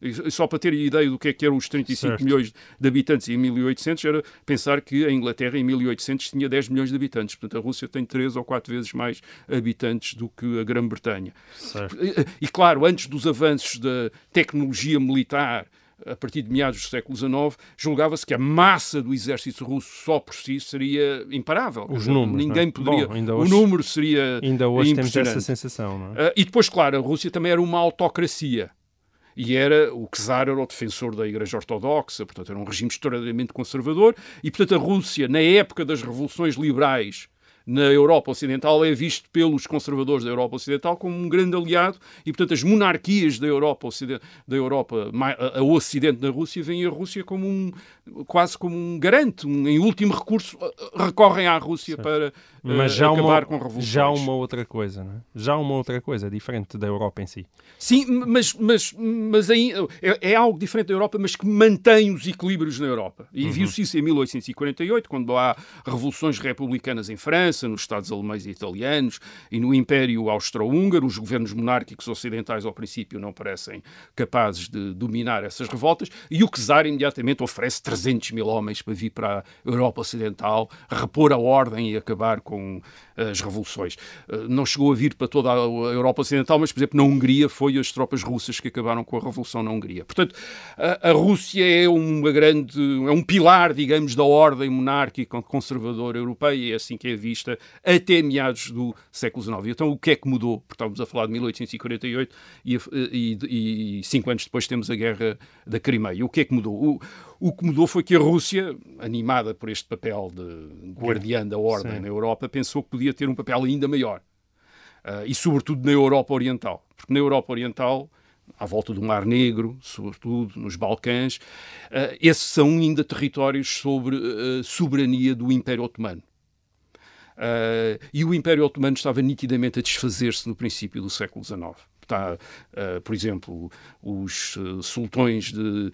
Speaker 7: E só para ter ideia do que, é que eram os 35 certo. milhões de habitantes em 1800, era pensar que a Inglaterra em 1800 tinha 10 milhões de habitantes. Portanto, a Rússia tem 3 ou 4 vezes mais habitantes do que a Grã-Bretanha. E, e, claro, antes dos avanços da tecnologia militar, a partir de meados do século XIX, julgava-se que a massa do exército russo só por si seria imparável.
Speaker 6: Os números.
Speaker 7: Ninguém
Speaker 6: é?
Speaker 7: poderia.
Speaker 6: Bom,
Speaker 7: hoje, o número seria.
Speaker 6: Ainda hoje temos essa sensação. Não é?
Speaker 7: Uh, e depois, claro, a Rússia também era uma autocracia. E era o czar era o defensor da Igreja Ortodoxa, portanto era um regime extraordinariamente conservador, e portanto a Rússia, na época das revoluções liberais na Europa Ocidental é visto pelos conservadores da Europa Ocidental como um grande aliado e, portanto, as monarquias da Europa, da Europa a Ocidente da Rússia veem a Rússia como um, quase como um garante, um, em último recurso, recorrem à Rússia para Mas uh, já acabar
Speaker 6: uma,
Speaker 7: com revoluções.
Speaker 6: Já uma outra coisa, não é? Já uma outra coisa, diferente da Europa em si.
Speaker 7: Sim, mas, mas, mas aí, é, é algo diferente da Europa, mas que mantém os equilíbrios na Europa. E uhum. viu-se isso em 1848, quando há revoluções republicanas em França, França, nos Estados alemães e italianos e no Império Austro-Húngaro. Os governos monárquicos ocidentais, ao princípio, não parecem capazes de dominar essas revoltas e o czar imediatamente oferece 300 mil homens para vir para a Europa Ocidental, repor a ordem e acabar com com as revoluções. Eh, não chegou a vir para toda a Europa Ocidental, mas, por exemplo, na Hungria foi as tropas russas que acabaram com a revolução na Hungria. Portanto, a, a Rússia é uma grande, é um pilar, digamos, da ordem monárquica conservadora europeia, e é assim que é vista até meados do século XIX. Então, o que é que mudou? Porque estamos a falar de 1848 e, e, e cinco anos depois temos a Guerra da Crimeia. O que é que mudou? O, o que mudou foi que a Rússia, animada por este papel de guardiã da ordem Sim. na Europa, pensou que podia ter um papel ainda maior. Uh, e, sobretudo, na Europa Oriental. Porque na Europa Oriental, à volta do Mar Negro, sobretudo nos Balcãs, uh, esses são ainda territórios sobre uh, soberania do Império Otomano. E o Império Otomano estava nitidamente a desfazer-se no princípio do século XIX. Está, por exemplo, os sultões de,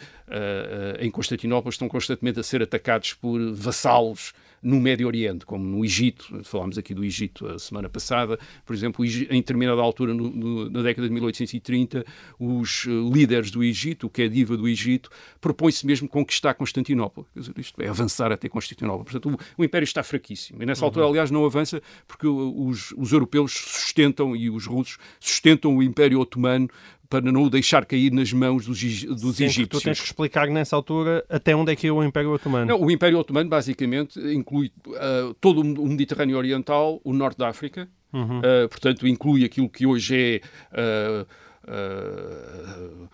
Speaker 7: em Constantinopla estão constantemente a ser atacados por vassalos no Médio Oriente, como no Egito, falámos aqui do Egito a semana passada, por exemplo, em determinada altura, no, no, na década de 1830, os líderes do Egito, o que é diva do Egito, propõe-se mesmo conquistar Constantinopla. Dizer, isto é avançar até Constantinopla. Portanto, o, o Império está fraquíssimo. E nessa altura, uhum. aliás, não avança porque os, os europeus sustentam e os russos sustentam o Império Otomano para não o deixar cair nas mãos dos, dos
Speaker 6: Sim,
Speaker 7: egípcios.
Speaker 6: Tu tens que explicar nessa altura até onde é que é o Império Otomano.
Speaker 7: Não, o Império Otomano basicamente inclui uh, todo o Mediterrâneo Oriental, o Norte da África, uhum. uh, portanto inclui aquilo que hoje é uh,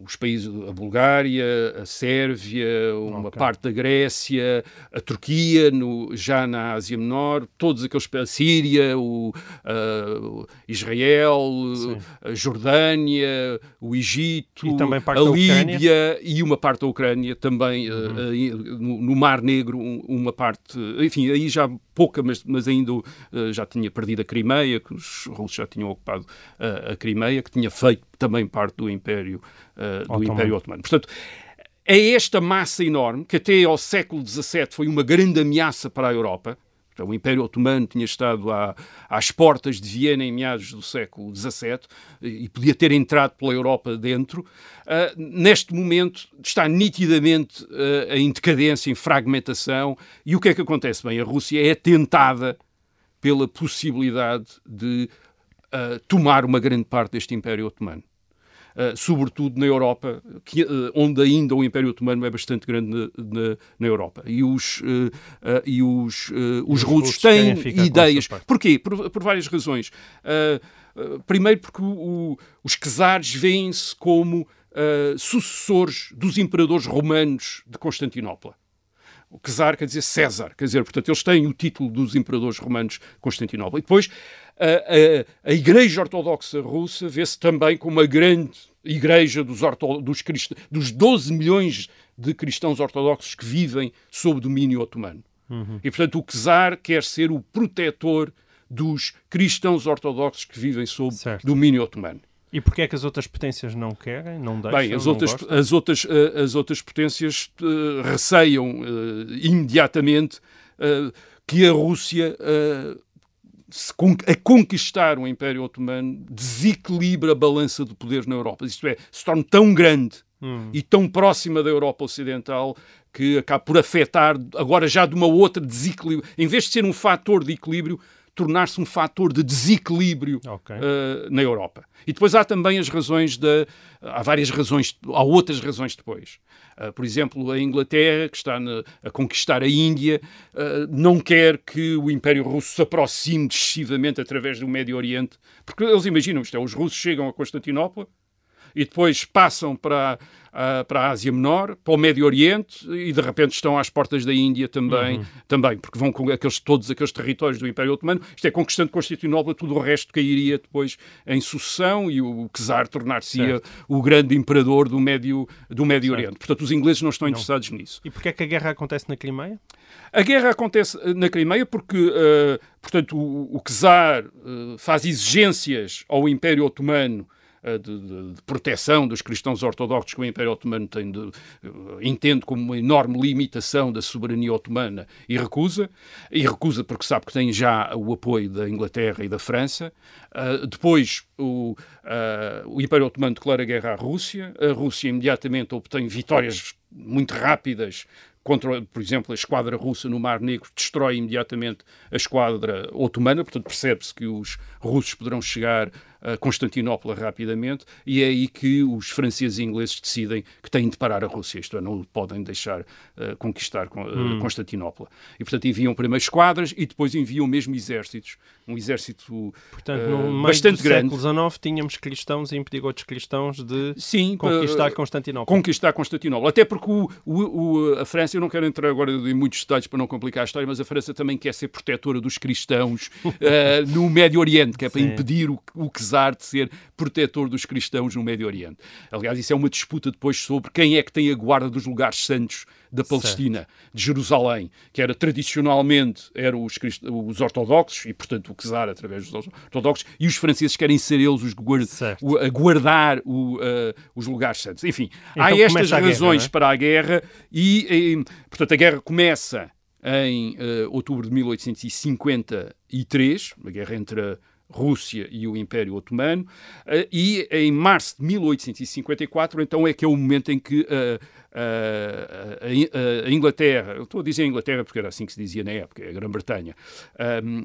Speaker 7: os países, a Bulgária, a Sérvia, uma okay. parte da Grécia, a Turquia, no, já na Ásia Menor, todos aqueles a Síria, o, uh, Israel, Sim. a Jordânia, o Egito, a Líbia e uma parte da Ucrânia também uhum. uh, no, no, Mar Negro, uma parte, enfim, aí já pouca, mas, mas ainda uh, já tinha perdido a Crimeia, que os russos já tinham ocupado a Crimeia, que tinha feito também parte do Império uh, do Otomano. Império Otomano. Portanto, é esta massa enorme que até ao século XVII foi uma grande ameaça para a Europa. Então, o Império Otomano tinha estado à, às portas de Viena em meados do século XVII e podia ter entrado pela Europa dentro. Uh, neste momento está nitidamente uh, em decadência, em fragmentação. E o que é que acontece? Bem, a Rússia é tentada pela possibilidade de uh, tomar uma grande parte deste Império Otomano. Uh, sobretudo na Europa, que, uh, onde ainda o Império Otomano é bastante grande na, na, na Europa. E os, uh, e os, os russos têm ideias. Porquê? Por, por, várias razões. primeiro, porque o, os czares veem-se como sucessores dos imperadores romanos de Constantinopla. O czar quer dizer César, quer dizer, portanto, eles têm o título dos imperadores romanos de Constantinopla. E depois, a, a, a Igreja Ortodoxa Russa vê-se também como uma grande igreja dos, orto, dos, crist... dos 12 milhões de cristãos ortodoxos que vivem sob domínio otomano. Uhum. E, portanto, o czar quer ser o protetor dos cristãos ortodoxos que vivem sob certo. domínio otomano.
Speaker 6: E porquê é que as outras potências não querem, não deixam,
Speaker 7: Bem, as outras, as outras, uh, as outras potências uh, receiam uh, imediatamente que a Rússia, a conquistar o Império Otomano, desequilibra a balança de poder na Europa. Isto é, se torna tão grande hum. e tão próxima da Europa Ocidental que acaba por afetar, agora já de uma outra desequilíbrio. Em vez de ser um fator de equilíbrio, tornar-se um fator de desequilíbrio okay. uh, na Europa. E depois há também as razões da. Há várias razões, há outras razões depois. Uh, por exemplo, a Inglaterra, que está na, a conquistar a Índia, uh, não quer que o Império Russo se aproxime excessivamente através do Médio Oriente, porque eles imaginam isto: é, os russos chegam a Constantinopla e depois passam para uh, para a Ásia Menor, para o Médio Oriente e de repente estão às portas da Índia também, uhum. também porque vão com aqueles, todos aqueles territórios do Império Otomano. Isto é, conquistando Constantinopla, tudo o resto cairia depois em sucessão e o czar tornar-se-ia o grande imperador do Médio, do Médio Oriente. Portanto, os ingleses não estão não. interessados nisso.
Speaker 6: E porquê é que a guerra acontece na Crimeia?
Speaker 7: A guerra acontece eh, na Crimeia porque, uh, portanto, o, o czar uh, faz exigências ao Império Otomano de, de, de, proteção dos cristãos ortodoxos que o Império Otomano tem de, entende como uma enorme limitação da soberania otomana e recusa, e recusa porque sabe que tem já o apoio da Inglaterra e da França. Uh, depois o, uh, o Império Otomano declara guerra à Rússia, a Rússia imediatamente obtém vitórias muito rápidas contra, por exemplo, a esquadra russa no Mar Negro, destrói imediatamente a esquadra otomana, portanto percebe-se que os russos poderão chegar a Constantinopla rapidamente, e é aí que os franceses e ingleses decidem que têm de parar a Rússia, isto é, não podem deixar uh, conquistar uh. Constantinopla. E, portanto, enviam primeiro esquadras e depois enviam mesmo exércitos, um exército
Speaker 6: portanto, uh, bastante grande. No século XIX tínhamos cristãos a impedir outros cristãos de Sim, conquistar Constantinopla.
Speaker 7: Conquistar Constantinopla, até porque o, o, a França, eu não quero entrar agora em muitos detalhes para não complicar a história, mas a França também quer ser protetora dos cristãos (laughs) no Médio Oriente, que é para Sim. impedir o, o que apesar de ser protetor dos cristãos no Médio Oriente. Aliás, isso é uma disputa depois sobre quem é que tem a guarda dos lugares santos da Palestina, certo. de Jerusalém, que era tradicionalmente eram os, os ortodoxos e, portanto, o czar através dos ortodoxos, e os franceses querem ser eles os guard o, a guardar o, uh, os lugares santos. Enfim, então, há estas razões guerra, é? para a guerra e, e, portanto, a guerra começa em uh, outubro de 1853, a guerra entre Rússia e o Império Otomano, eh, e em março de 1854, então é que é o momento em que uh, a, Inglaterra, eu estou a dizer a Inglaterra porque era assim que se dizia na época, a Grã-Bretanha,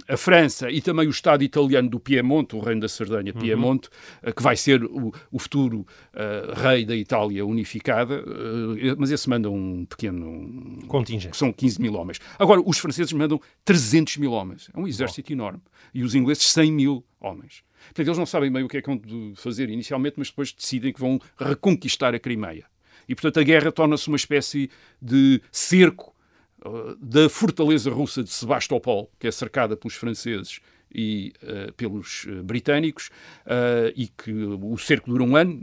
Speaker 7: a França e também o Estado italiano do Piemonte, o reino da Sardanha, uhum. Piemonte, uhum. que vai ser o, o futuro uh, rei da Itália unificada, uh, mas esse manda um pequeno
Speaker 6: contingente,
Speaker 7: são 15 mil homens. Agora, os franceses mandam 300 mil homens, é um exército oh. enorme, e os ingleses 100 mil homens. Portanto, eles não sabem bem o que é que vão fazer inicialmente, mas depois decidem que vão reconquistar a Crimeia. E, portanto, a guerra torna-se uma espécie de cerco uh, da fortaleza russa de Sebastopol, que é cercada pelos franceses e uh, pelos uh, britânicos, uh, e que o cerco dura um ano.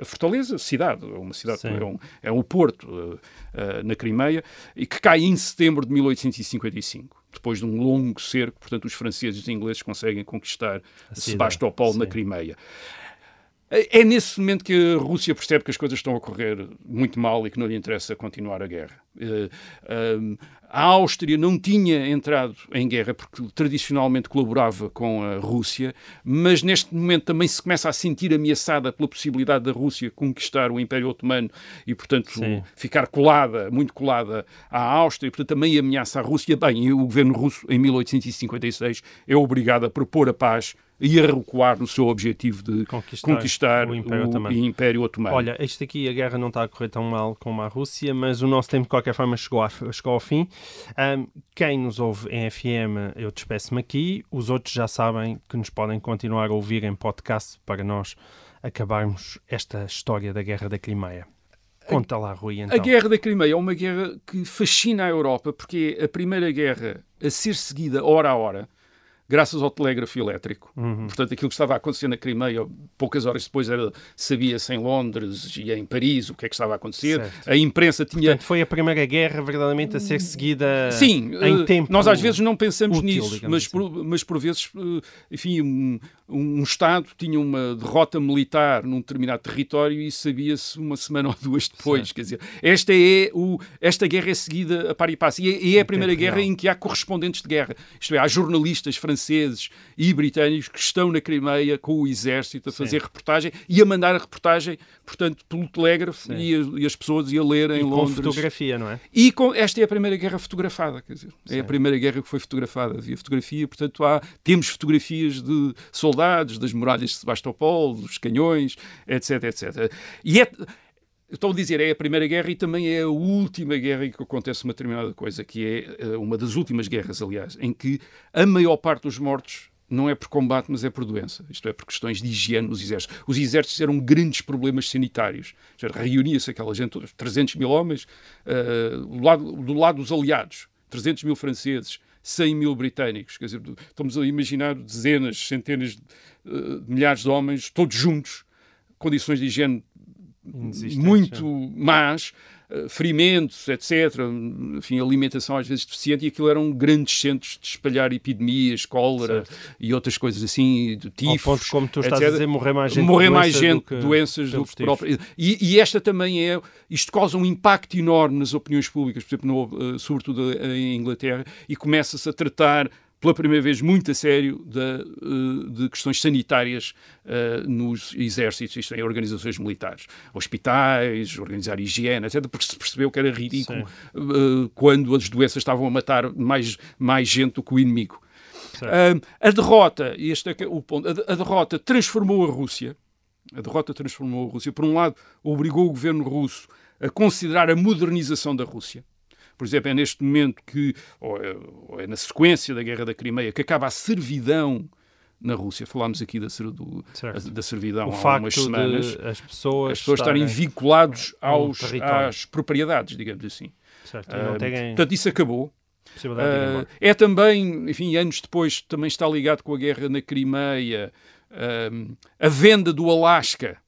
Speaker 7: A Fortaleza, cidade, é uma cidade, é um, é um porto na Crimeia, e que cai em setembro de 1855. Depois de um longo cerco, portanto, os franceses e os ingleses conseguem conquistar Sebastopol na Crimeia. É, é nesse momento que a Rússia percebe que as coisas estão a correr muito mal e que não lhe interessa continuar a guerra. Eh, ehm, a Áustria não tinha entrado em guerra porque tradicionalmente colaborava com a Rússia, mas neste momento também se começa a sentir ameaçada pela possibilidade da Rússia conquistar o Império Otomano e, portanto, Sim. ficar colada, muito colada à Áustria, e, portanto, também ameaça a Rússia. Bem, o governo russo, em 1856, é obrigado a propor a paz e a recuar no seu objetivo de conquistar, conquistar o, Império, o Otomano. Império Otomano.
Speaker 6: Olha, isto aqui, a guerra não está a correr tão mal como a Rússia, mas o nosso tempo, de qualquer forma, chegou, a, chegou ao fim. Um, quem nos ouve em FM, eu despeço-me aqui. Os outros já sabem que nos podem continuar a ouvir em podcast para nós acabarmos esta história da Guerra da Crimeia. Conta lá, Rui. Então.
Speaker 7: A Guerra da Crimeia é uma guerra que fascina a Europa porque é a primeira guerra a ser seguida hora a hora graças ao telégrafo elétrico. Uhum. Portanto, aquilo que estava a acontecer na Crimeia, poucas horas depois sabia-se em Londres e em Paris o que é que estava a acontecer. Certo. A imprensa tinha...
Speaker 6: Portanto, foi a primeira guerra verdadeiramente a ser seguida
Speaker 7: Sim,
Speaker 6: em uh, tempo
Speaker 7: nós às vezes não pensamos útil, nisso, mas, assim. por, mas por vezes, uh, enfim, um, um Estado tinha uma derrota militar num determinado território e sabia-se uma semana (laughs) ou duas depois. Certo. Quer dizer, esta, é o, esta guerra é seguida a par e passo. E é, e é a primeira guerra real. em que há correspondentes de guerra. Isto é, há jornalistas franceses franceses e britânicos que estão na Crimeia com o exército a fazer Sim. reportagem e a mandar a reportagem, portanto, pelo telégrafo e, e, as pessoas iam ler em e Londres.
Speaker 6: com fotografia, não é?
Speaker 7: E com, esta é a primeira guerra fotografada, quer dizer, Sim. é a primeira guerra que foi fotografada. Havia fotografia, portanto, há, temos fotografias de soldados, das muralhas de Sebastopol, dos canhões, etc, etc. E é, Estou a dizer, é a Primeira Guerra e também é a última guerra em que acontece uma determinada coisa, que é eh, uma das últimas guerras, aliás, em que a maior parte dos mortos não é por combate, mas é por doença. Isto é, por questões de higiene nos exércitos. Os exércitos eram grandes problemas sanitários. Reunia-se aquela gente, 300 mil homens, uh, do, lado, do lado dos aliados, 300 mil franceses, 100 mil britânicos. Quer dizer, estamos a imaginar dezenas, centenas de, uh, de milhares de homens, todos juntos, condições de higiene muito más, uh, ferimentos, etc. Enfim, alimentação às vezes deficiente, e aquilo eram grandes centros de espalhar epidemias, cólera certo. e outras coisas assim, de tifos.
Speaker 6: Ao ponto, como tu estás etc. a dizer, morrer mais gente,
Speaker 7: morrer mais gente do que doenças do que próprio. E, e, esta também é. Isto causa um impacto enorme nas opiniões públicas, por exemplo, no, uh, sobretudo em Inglaterra, e começa-se a tratar pela primeira vez muito a sério de, eh, de questões sanitárias uh, nos exércitos, isto é, em organizações militares, hospitais, organizar higiene, etc., porque se percebeu que era ridículo uh, quando as doenças estavam a matar mais, mais gente do que o inimigo. Uh, a derrota, e este é, é o ponto, a derrota transformou a Rússia, a derrota transformou a Rússia. Por um lado, obrigou o governo russo a considerar a modernização da Rússia por exemplo, é neste momento que, ou é, ou é na sequência da Guerra da Crimeia, que acaba a servidão na Rússia. Falámos aqui da, do, da servidão o há umas semanas.
Speaker 6: as pessoas,
Speaker 7: as pessoas estarem vinculados aos, às propriedades, digamos assim.
Speaker 6: Certo, uh, têm...
Speaker 7: Portanto, isso acabou. Uh, é também, enfim, anos depois, também está ligado com a guerra na Crimeia, uh, a venda do Alasca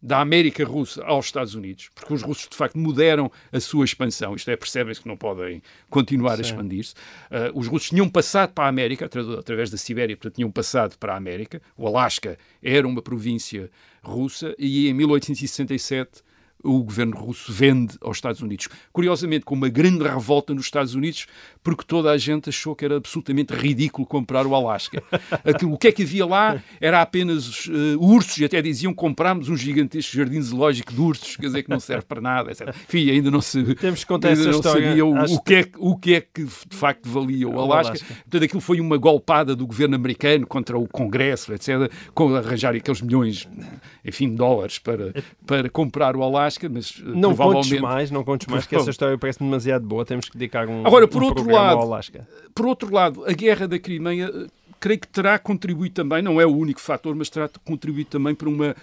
Speaker 7: da América Russa aos Estados Unidos, porque os russos de facto mudaram a sua expansão, isto é, percebem-se que não podem continuar Sim. a expandir-se. Uh, os russos tinham passado para a América, através da Sibéria, portanto, tinham passado para a América. O Alasca era uma província russa e em 1867 o governo russo vende aos Estados Unidos. Curiosamente, com uma grande revolta nos Estados Unidos, porque toda a gente achou que era absolutamente ridículo comprar o Alasca. (laughs) Aquilo, o que é que havia lá era apenas uh, ursos, e até diziam comprámos um gigantesco jardim zoológico de ursos, quer dizer que não serve para nada, etc. Enfim, ainda não se
Speaker 6: Temos que contar essa história.
Speaker 7: sabia o, o, que é, o que é que de facto valia o Alasca. Alasca. Portanto, aquilo foi uma golpada do governo americano contra o Congresso, etc., com arranjar aqueles milhões, enfim, de dólares para, para comprar o Alasca, mas eh,
Speaker 6: não
Speaker 7: provavelmente...
Speaker 6: contes mais, não contes mais, que essa história parece demasiado boa, temos que dedicar um
Speaker 7: Agora, por
Speaker 6: um
Speaker 7: outro lado. Por outro lado, a guerra da Crimeia eh, creio que terá contribuído também, não é o único fator, mas terá contribuído também para uma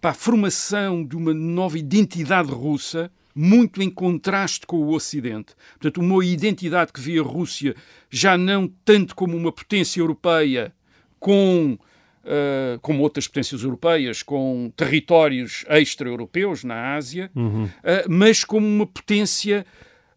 Speaker 7: para a formação de uma nova identidade russa, muito em contraste com o Ocidente. Portanto, uma identidade que via a Rússia já não tanto como uma potência europeia, com Uh, como outras potências europeias, com territórios extra-europeus na Ásia, uhum. uh, mas como uma potência,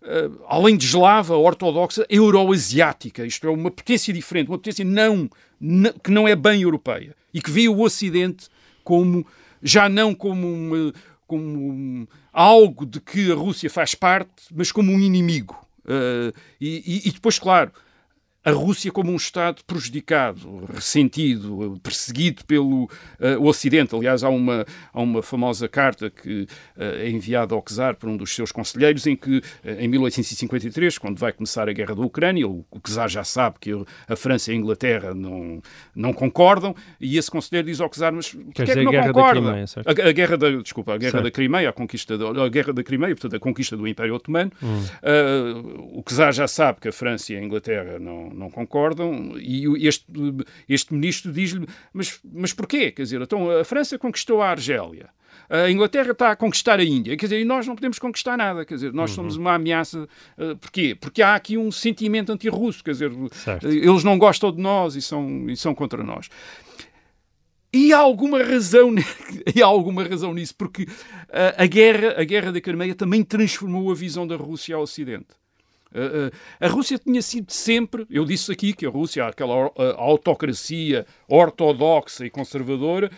Speaker 7: uh, além de eslava, ortodoxa, euroasiática. Isto é, uma potência diferente, uma potência não, não, que não é bem europeia e que vê o Ocidente como já não como, uma, como algo de que a Rússia faz parte, mas como um inimigo. E, e depois, claro a Rússia como um Estado prejudicado, ressentido, perseguido pelo uh, Ocidente. Aliás, há uma, há uma famosa carta que uh, é enviada ao Czar por um dos seus conselheiros, em que, uh, em 1853, quando vai começar a guerra da Ucrânia, o, o Czar já sabe que a França e a Inglaterra não, não concordam, e esse conselheiro diz ao Czar, mas porquê é que não concorda? a, a, guerra da, desculpa, a guerra certo. da Crimeia, a conquista da, a guerra da Crimeia, portanto, a conquista do Império Otomano, hum. o Czar já sabe que a França e a Inglaterra não não, concordam, e este, este ministro diz-lhe, mas, mas porquê? Quer dizer, então a França conquistou a Argélia, a Inglaterra está a conquistar a Índia, quer dizer, e nós não podemos conquistar nada, quer dizer, nós uhum. somos uma ameaça. Uh, porquê? Porque há aqui um sentimento anti-russo, quer dizer, certo. eles não gostam de nós e são, e são contra nós. E há alguma razão, (laughs) e há alguma razão nisso, porque uh, a, guerra, a guerra da Crimeia também transformou a visão da Rússia ao Ocidente. A Rússia tinha sido sempre, eu disse aqui que a Rússia, aquela autocracia ortodoxa e conservadora,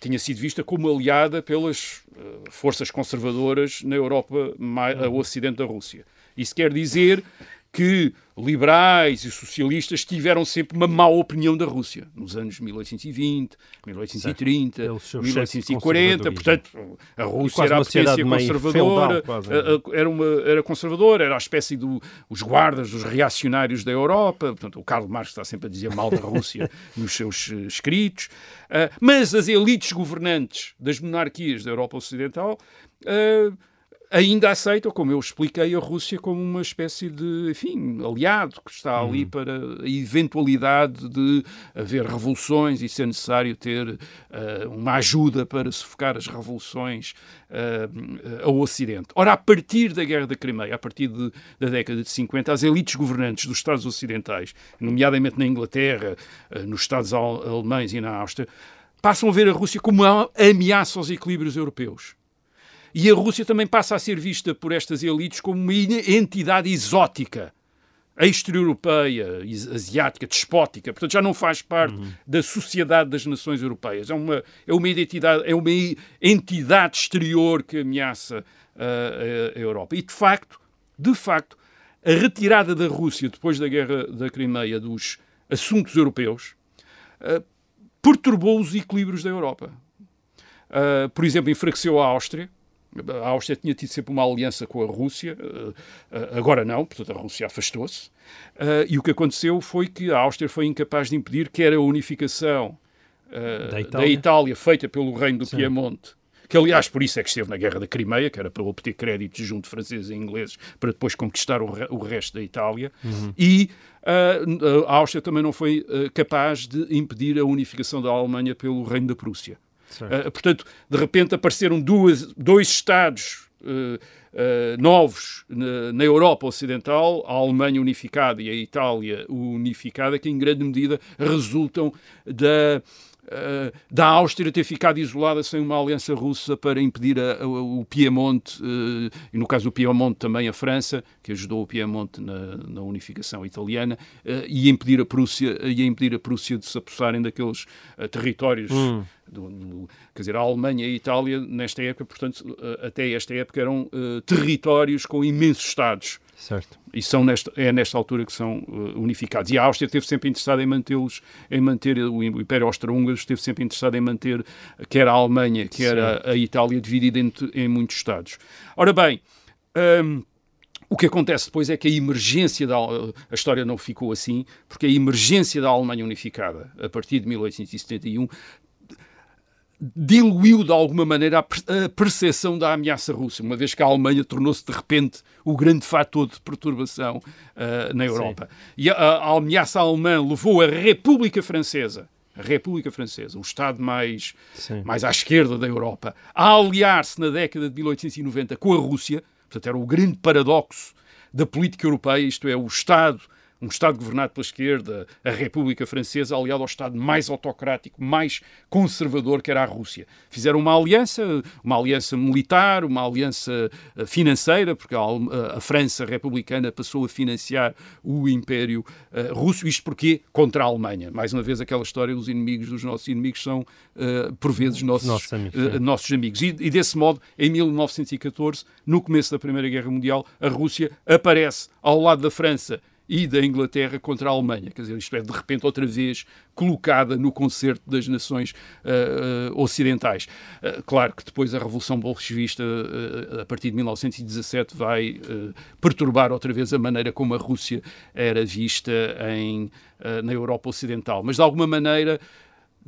Speaker 7: tinha sido vista como aliada pelas forças conservadoras na Europa, ao uhum. ocidente da Rússia. Isso quer dizer que liberais e socialistas tiveram sempre uma má opinião da Rússia nos anos 1820, 1830, 1840. Portanto, a Rússia era a potência conservadora, feudal, era, uma, era conservadora, era a espécie dos do, guardas dos reacionários da Europa. Portanto, o Karl Marx está sempre a dizer mal da Rússia (laughs) nos seus uh, escritos. Uh, mas as elites governantes das monarquias da Europa Ocidental. Uh, ainda aceitam, como eu expliquei, a Rússia como uma espécie de, enfim, aliado que está ali uhum. para a eventualidade de haver revoluções e ser necessário ter uh, uma ajuda para sufocar as revoluções uh, ao Ocidente. Ora, a partir da Guerra da Crimeia, a partir de, da década de 50, as elites governantes dos Estados Ocidentais, nomeadamente na Inglaterra, uh, nos Estados alemães e na Áustria, passam a ver a Rússia como uma ameaça aos equilíbrios europeus. E a Rússia também passa a ser vista por estas elites como uma entidade exótica, extra-europeia, asiática, despótica. Portanto, já não faz parte uhum. da sociedade das nações europeias. É uma, é uma identidade, é uma entidade exterior que ameaça a, a Europa. E, de facto, de facto, a retirada da Rússia depois da guerra da Crimeia dos assuntos europeus uh, perturbou os equilíbrios da Europa. Uh, por exemplo, enfraqueceu a Áustria, a Áustria tinha tido sempre uma aliança com a Rússia, eh, eh, agora não, portanto a Rússia afastou-se. Eh, e o que aconteceu foi que a Áustria foi incapaz de impedir quer a unificação da Itália, da Itália feita pelo Reino do Sim. Piemonte, que aliás por isso é que esteve na Guerra da Crimeia, que era para obter créditos junto de franceses e ingleses para depois conquistar o, re o resto da Itália, uhum. e uh, a Áustria também não foi uh, capaz de impedir a unificação da Alemanha pelo Reino da Prússia. Uh, portanto, de repente apareceram duas, dois Estados uh, uh, novos na, na, Europa Ocidental, a Alemanha unificada e a Itália unificada, que em grande medida resultam da uh, da Áustria ter ficado isolada sem uma aliança russa para impedir a, a, o Piemonte, uh, e no caso do Piemonte também a França, que ajudou o Piemonte na, na unificação italiana, uh, e impedir a Prússia, e impedir a Prússia de se apossarem daqueles territórios. Hum. Do, do, quer dizer, a Alemanha e a Itália, nesta época, portanto, até esta época, eram territórios com imensos Estados.
Speaker 6: Certo.
Speaker 7: E são nesta, é nesta altura que são uh, unificados. E a Áustria esteve sempre interessada em mantê-los, em manter o Império Austro-Húngaro esteve sempre interessado em manter quer a Alemanha, quer a, a, Itália dividida em, em, muitos Estados. Ora bem, um, o que acontece depois é que a emergência da a história não ficou assim, porque a emergência da Alemanha unificada a partir de 1871 diluiu de alguma maneira a percepção da ameaça russa, uma vez que a Alemanha tornou-se de repente o grande fator de perturbação uh, na Europa. Sim. E a, a, ameaça alemã levou a República Francesa, a República Francesa, o Estado mais, mais à esquerda da Europa, a aliar-se na década de 1890 com a Rússia, portanto era o grande paradoxo da política europeia, isto é, o Estado um Estado governado pela esquerda, a República Francesa, aliado ao Estado mais autocrático, mais conservador, que era a Rússia. Fizeram uma aliança, uma aliança militar, uma aliança eh, financeira, porque a, a França republicana passou a financiar o Império uh, Russo. Isto porque Contra a Alemanha. Mais uma vez, aquela história dos inimigos dos nossos inimigos são, uh, por vezes, nossos, nossos amigos. Uh, nossos amigos. E, e desse modo, em 1914, no começo da Primeira Guerra Mundial, a Rússia aparece ao lado da França e da Inglaterra contra a Alemanha. Quer dizer, isto é, de repente, outra vez colocada no concerto das nações uh, uh, ocidentais. Uh, claro que depois a Revolução Bolchevista, a partir de 1917, vai perturbar outra vez a maneira como a Rússia era vista em, na Europa Ocidental. Mas, de alguma maneira,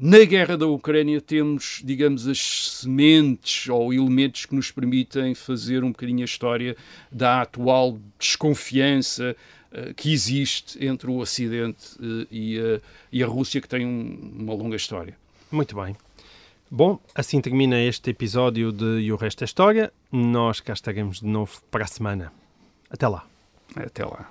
Speaker 7: na guerra da Ucrânia temos, digamos, as sementes ou elementos que nos permitem fazer um bocadinho a história da atual desconfiança, que existe entre o Ocidente eh, e, a, e a Rússia, que tem um, uma longa história.
Speaker 6: Muito bem. Bom, assim termina este episódio de E o Resto é História. Nós cá estaremos de novo para a semana. Até lá.
Speaker 7: Até lá.